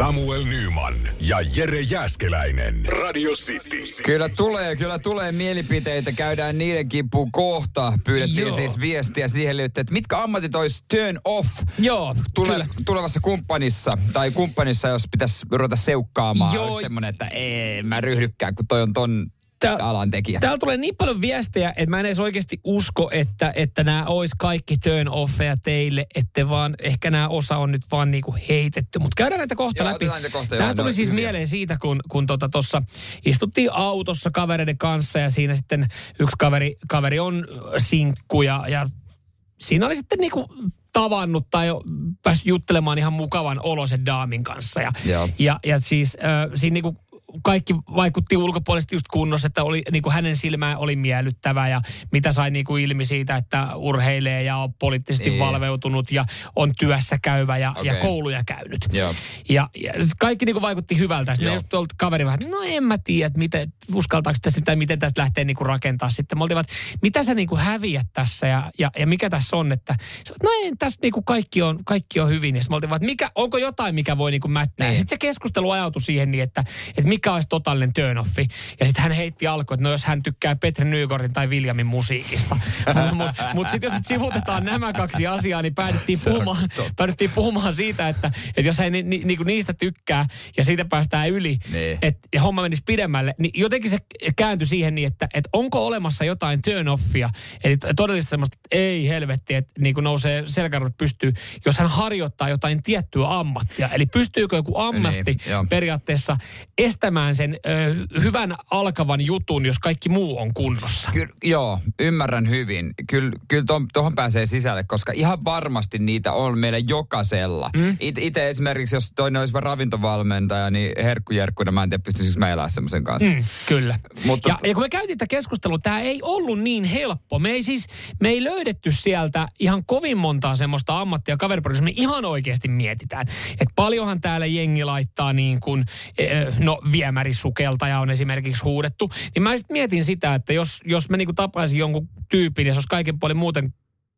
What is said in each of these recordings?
Samuel Nyman ja Jere Jäskeläinen. Radio City. Kyllä tulee, kyllä tulee mielipiteitä. Käydään niiden kimppuun kohta. Pyydettiin Joo. siis viestiä siihen liittyen, että mitkä ammatit olisi turn off Joo, tule, kyllä. tulevassa kumppanissa. Tai kumppanissa, jos pitäisi ruveta seukkaamaan. Joo. Olisi semmoinen, että ei mä ryhdykään, kun toi on ton Tää- alan tekijä. Täällä tulee niin paljon viestejä, että mä en edes oikeasti usko, että, että nämä olisi kaikki turn offeja teille, että vaan ehkä nämä osa on nyt vaan niinku heitetty. Mutta käydään näitä kohta Joo, läpi. kohta, Tämä tuli siis hyviä. mieleen siitä, kun, kun tuossa tota istuttiin autossa kavereiden kanssa ja siinä sitten yksi kaveri, kaveri on sinkku ja, ja siinä oli sitten niinku tavannut tai jo päässyt juttelemaan ihan mukavan olosen daamin kanssa. Ja, ja, ja siis äh, siinä niinku kaikki vaikutti ulkopuolisesti just kunnossa, että oli, niin kuin hänen silmään oli miellyttävä ja mitä sai niin kuin ilmi siitä, että urheilee ja on poliittisesti Niin. valveutunut ja on työssä käyvä ja, ja Okei. kouluja käynyt. Joo. Ja, ja kaikki niin kuin vaikutti hyvältä. Sitten just tuolta kaveri vähän, no en mä tiedä, että miten, uskaltaako tästä tai miten tästä lähtee niin kuin rakentaa sitten. Me oltiin mitä sä niin kuin häviät tässä ja, ja, ja mikä tässä on, että no ei, tässä niin kuin kaikki on, kaikki on hyvin. Ja sitten me oltiin vaan, että mikä, onko jotain, mikä voi niin kuin mättää. Niin. Sitten se keskustelu ajautui siihen niin, että, että mikä olisi totaalinen turn-offi. Ja sitten hän heitti alkuun, että no jos hän tykkää Petri Nygårdin tai Viljamin musiikista. Mutta mut, mut sitten jos nyt sivutetaan nämä kaksi asiaa, niin päädyttiin puhumaan, päädyttiin puhumaan siitä, että, että jos hän ni, ni, niinku niistä tykkää ja siitä päästään yli, Niin. että ja homma menisi pidemmälle, niin jotenkin se kääntyi siihen niin, että, että onko olemassa jotain turn-offia, eli todellista semmoista, että ei helvetti, että niin kuin nousee selkärot pystyy, jos hän harjoittaa jotain tiettyä ammattia. Eli pystyykö joku ammatti Niin, periaatteessa estämään sen ö, hyvän alkavan jutun, jos kaikki muu on kunnossa. Kyllä, joo, ymmärrän hyvin. Kyllä, kyllä tuohon pääsee sisälle, koska ihan varmasti niitä on meillä jokaisella. Mm. Itse esimerkiksi, jos toinen olisi ravintovalmentaja, niin herkkujerkkuna mä en tiedä, pystyisikö mä elää semmoisen kanssa. Mm, kyllä. Mutta- ja, ja kun me käytiin tätä keskustelua, tämä ei ollut niin helppo. Me ei siis, me ei löydetty sieltä ihan kovin montaa semmoista ammattia kaveriporukassa, me ihan oikeasti mietitään. Että paljonhan täällä jengi laittaa niin kuin, eh, no viemärisukeltaja on esimerkiksi huudettu. Niin mä sitten mietin sitä, että jos, jos mä niin kuin tapaisin jonkun tyypin ja se olisi kaiken puolin muuten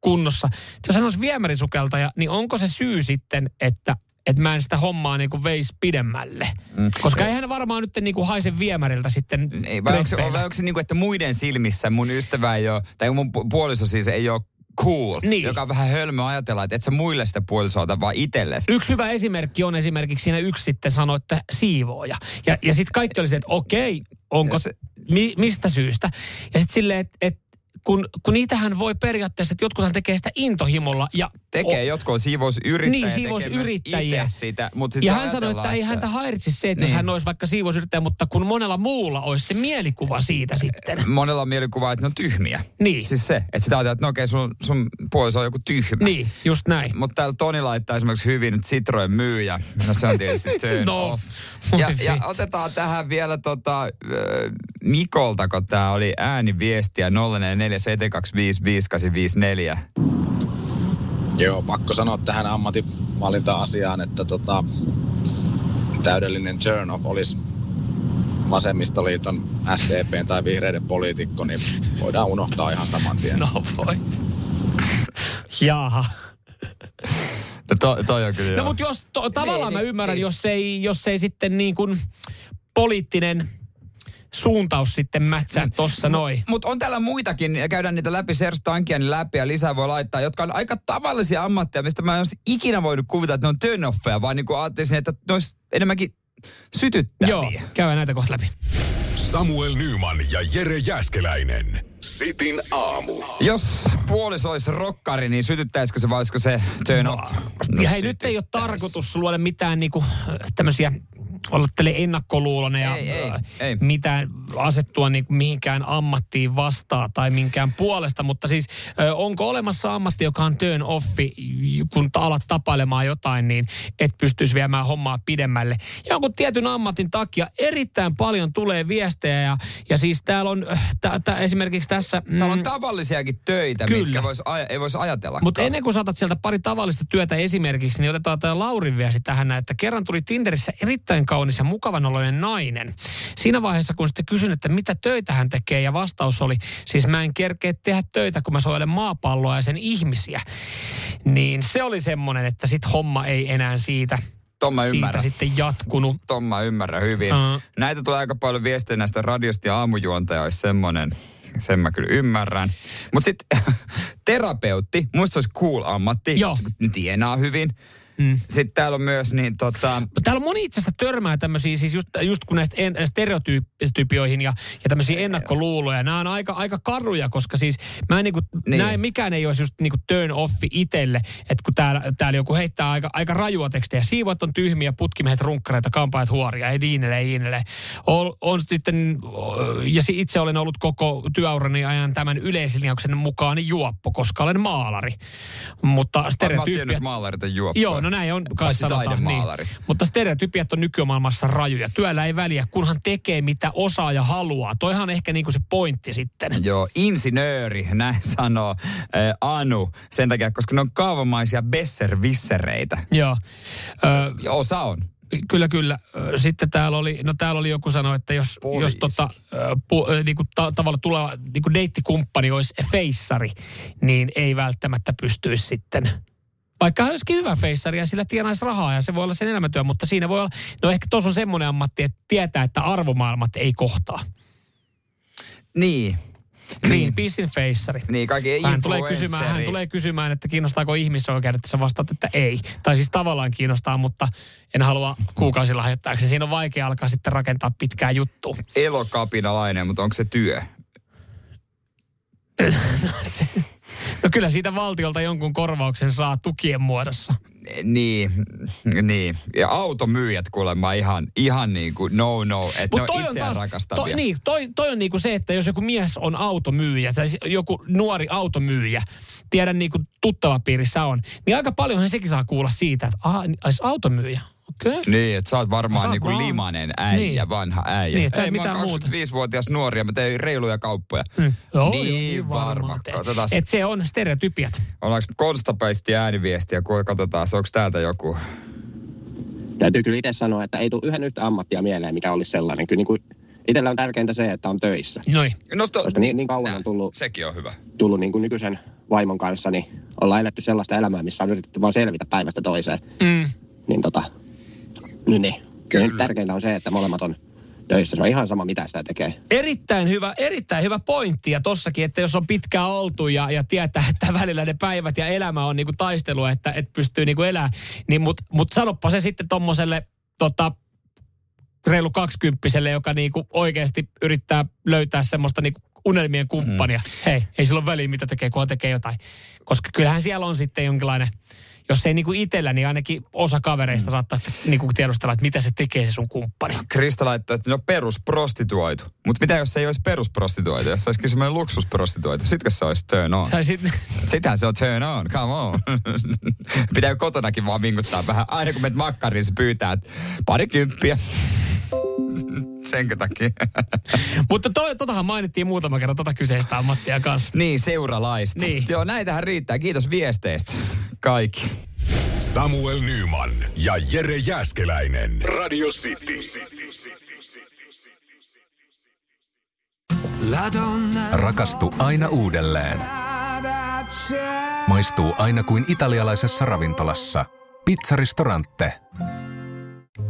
kunnossa. Jos hän olisi viemärisukeltaja, niin onko se syy sitten, että että mä en sitä hommaa niin kuin veisi pidemmälle. Mm. Koska eihän varmaan nyt niin kuin haise viemäriltä sitten Ei, vai onko se, vai onko se niin kuin, että muiden silmissä mun ystävä ei ole, tai mun pu- puoliso siis ei ole cool, Niin. joka on vähän hölmö ajatella, että et sä muille sitä puolisoa vaan itsellesi. Yksi hyvä esimerkki on esimerkiksi siinä yksi sitten sanoi, että siivooja. Ja, ja sitten kaikki oli se, että okei, onko, se- mi, mistä syystä? Ja sitten silleen, että et, kun, kun niitähän voi periaatteessa, että jotkuthan tekee sitä intohimolla. Ja Tekee, o- jotkut on siivousyrittäjiä, Niin, siivousyrittäjiä. sitä. Mutta sit Ja hän sanoi, että ei häntä häiritsisi se, että niin. Jos hän olisi vaikka siivousyrittäjä, mutta kun monella muulla olisi se mielikuva siitä sitten. monella on mielikuva, että ne on tyhmiä. Niin. Siis se, että sitä ajatellaan, että no okei, sun, sun puoliso on joku tyhmä. Niin, just näin. Mutta täällä Toni laittaa esimerkiksi hyvin, että Citroen myyjä. No se on tietysti turn No, off. Ja, ja otetaan tähän vielä tota, Mikolta, kun tää oli ääniviestiä 0447255854. Joo, pakko sanoa tähän ammatinvalinta-asiaan, että tota, täydellinen turn off olisi vasemmistoliiton, SDPn tai vihreiden poliitikko, niin voidaan unohtaa ihan saman tien. No voi. Jaha. No to, toi on kyllä No joo. mutta jos, to, tavallaan mä niin, ymmärrän, niin. jos ei, jos ei sitten niin kuin poliittinen suuntaus sitten mätsää tossa noin. Mutta on täällä muitakin, ja käydään niitä läpi, Sers Tankianin läpi ja lisää voi laittaa, jotka on aika tavallisia ammatteja, mistä mä en olisi ikinä voinut kuvitella, että ne on turn offeja, vaan niin kuin ajattelisin, että ne olisi enemmänkin sytyttäviä. Joo, käydään näitä kohta läpi. Samuel Nyman ja Jere Jäskeläinen. Sitin aamu. Jos puoliso olisi rokkari, niin sytyttäisikö se vai olisiko se turn off? ja hei, nyt ei ole tarkoitus luoda mitään niinku tämmöisiä olla tälle ennakkoluulonen ja Ei, ei, äh, ei. mitään asettua niin mihinkään ammattiin vastaan tai minkään puolesta, mutta siis ö, onko olemassa ammatti, joka on turn offi, kun alat tapailemaan jotain, niin et pystyisi viemään hommaa pidemmälle. Jonkun tietyn ammatin takia erittäin paljon tulee viestejä ja, ja siis täällä on äh, tä, tä, esimerkiksi tässä... Täällä on mm, tavallisiakin töitä, Kyllä. mitkä vois, aja- ei voisi ajatella. mutta ennen kuin saatat sieltä pari tavallista työtä esimerkiksi, niin otetaan tämä Laurin viesti tähän, että kerran tuli Tinderissä erittäin kaunis ja mukavanoloinen nainen. Siinä vaiheessa, kun sitten kysyn, että mitä töitä hän tekee, ja vastaus oli, siis mä en kerkeä tehdä töitä, kun mä suojelen maapalloa ja sen ihmisiä. Niin se oli semmoinen, että sit homma ei enää siitä, Ton mä siitä ymmärrän. sitten jatkunut. Ton mä ymmärrän hyvin. Aa. Näitä tulee aika paljon viestejä näistä radiosta ja aamujuontaja olisi semmoinen. Sen mä kyllä ymmärrän. Mutta sitten terapeutti, muista olisi cool ammatti. Joo. Tienaa hyvin. Mm. Sitten täällä on myös niin tota, Täällä on moni itse asiassa törmää tämmöisiä, siis just, just kun näistä en, stereotypioihin ja, ja tämmöisiä ennakkoluuloja. Nämä on aika, aika karuja, koska siis mä en niinku, Niin. näin mikään ei olisi just niinku turn offi itselle, että kun täällä, täällä joku heittää aika, aika rajua tekstejä. Siivot on tyhmiä, putkimiehet runkkareita, kampaajat huoria, ei diinele, ei diinele. On, on sitten, ja itse olen ollut koko työurani ajan tämän yleislinjauksen mukaan juoppo, koska olen maalari. Mutta Mä oon stereotyyppiä... maalarit on juoppoja. Joo, no näin on kai sanotaan. Niin. Mutta stereotypiat on nykymaailmassa rajuja. Työllä ei väliä, kunhan tekee mitä osaa ja haluaa. Toihan ehkä niinku se pointti sitten. Joo, insinööri, näin sanoo äh, Anu. Sen takia, koska ne on kaavamaisia besservissereitä. Joo. Ö, Osa on. kyllä, kyllä. Sitten täällä oli, no täällä oli joku sanoi, että jos, Poliisi. jos tota, pu, niinku ta, tavalla tuleva niinku deittikumppani olisi feissari, niin ei välttämättä pystyisi sitten vaikka hän olisikin hyvä feissari ja sillä tienaisi rahaa ja se voi olla sen elämätyö, mutta siinä voi olla, no ehkä tuossa on semmoinen ammatti, että tietää, että arvomaailmat ei kohtaa. Niin. Greenpeacein feissari. Niin, kaikki Hän tulee, kysymään, hän tulee kysymään, että kiinnostaako ihmisoikeudet, että sä vastaat, että ei. Tai siis tavallaan kiinnostaa, mutta en halua kuukausilahjoittajaksi. Siinä on vaikea alkaa sitten rakentaa pitkää juttua. elokapinalainen, mutta onko se työ? No kyllä siitä valtiolta jonkun korvauksen saa tukien muodossa. Niin, niin. Ja automyyjät kuulemma ihan, ihan niin kuin no no, että ne on itseään rakastavia. toi, niin, toi, toi on niinku se, että jos joku mies on automyyjä tai joku nuori automyyjä, tiedän niinku tuttava piirissä on, niin aika paljonhan sekin saa kuulla siitä, että aha, niin, automyyjä. Okei. Okay. Niin, että sä oot varmaan Sä oot niinku vaan- limanen äijä, Niin. vanha äijä. Niin, et Ei, mitään mä oon muuta. 25-vuotias nuori ja mä tein reiluja kauppoja. Mm. Joo, niin, joo, varma. tee. Katsotaan, Et se on stereotypiat. ollaanko konstapeisti ääniviestiä, kun katsotaan, onko täältä joku. täytyy kyllä itse sanoa, että ei tule yhden yhtä ammattia mieleen, mikä olisi sellainen. Kyllä niin kuin itsellä on tärkeintä se, että on töissä. Noin. No, sto, Koska niin- niin kauan on tullut- Sekin on hyvä. Tullut niin kuin nykyisen vaimon kanssa, niin ollaan eletty sellaista elämää, missä on yritetty vaan selvitä päivästä toiseen. Mm. Niin tota, niin, niin. Kyllä. Tärkeintä on se, että molemmat on töissä. Se on ihan sama, mitä sitä tekee. Erittäin hyvä, erittäin hyvä pointti ja tossakin, että jos on pitkään oltu ja, ja tietää, että välillä ne päivät ja elämä on niinku taistelua, että et pystyy niinku elämään, niin mut, mut sanoppa se sitten tommoselle tota, reilu kaksikymppiselle, joka niinku oikeasti yrittää löytää semmoista niinku unelmien kumppania. Mm. Hei, ei sillä ole väliä, mitä tekee, kunhan tekee jotain. Koska kyllähän siellä on sitten jonkinlainen, jos ei niinku itsellä, niin ainakin osa kavereista mm. saattaa sitten niinku tiedustella, että mitä se tekee se sun kumppani. Krista laittaa, että no perusprostituoitu. Mutta mitä jos se ei olisi perusprostituoitu, jos se olisikin semmoinen luksusprostituoitu? Sitkö se olisi turn on? Sitten, Sitähän se on turn on, come on. Pitää kotonakin vaan vinkuttaa vähän. Aina kun menet makkariin, se pyytää, että pari kymppiä. Senkö takia? Mutta toi, totahan mainittiin muutama kerran tota kyseistä ammattia kanssa. niin, seuralaista. Niin. Joo, näitähän riittää. Kiitos viesteistä. Kaikki. Samuel Nyman ja Jere Jäskeläinen. Radio City. Rakastu aina uudelleen. Maistuu aina kuin italialaisessa ravintolassa. Pizzaristorante.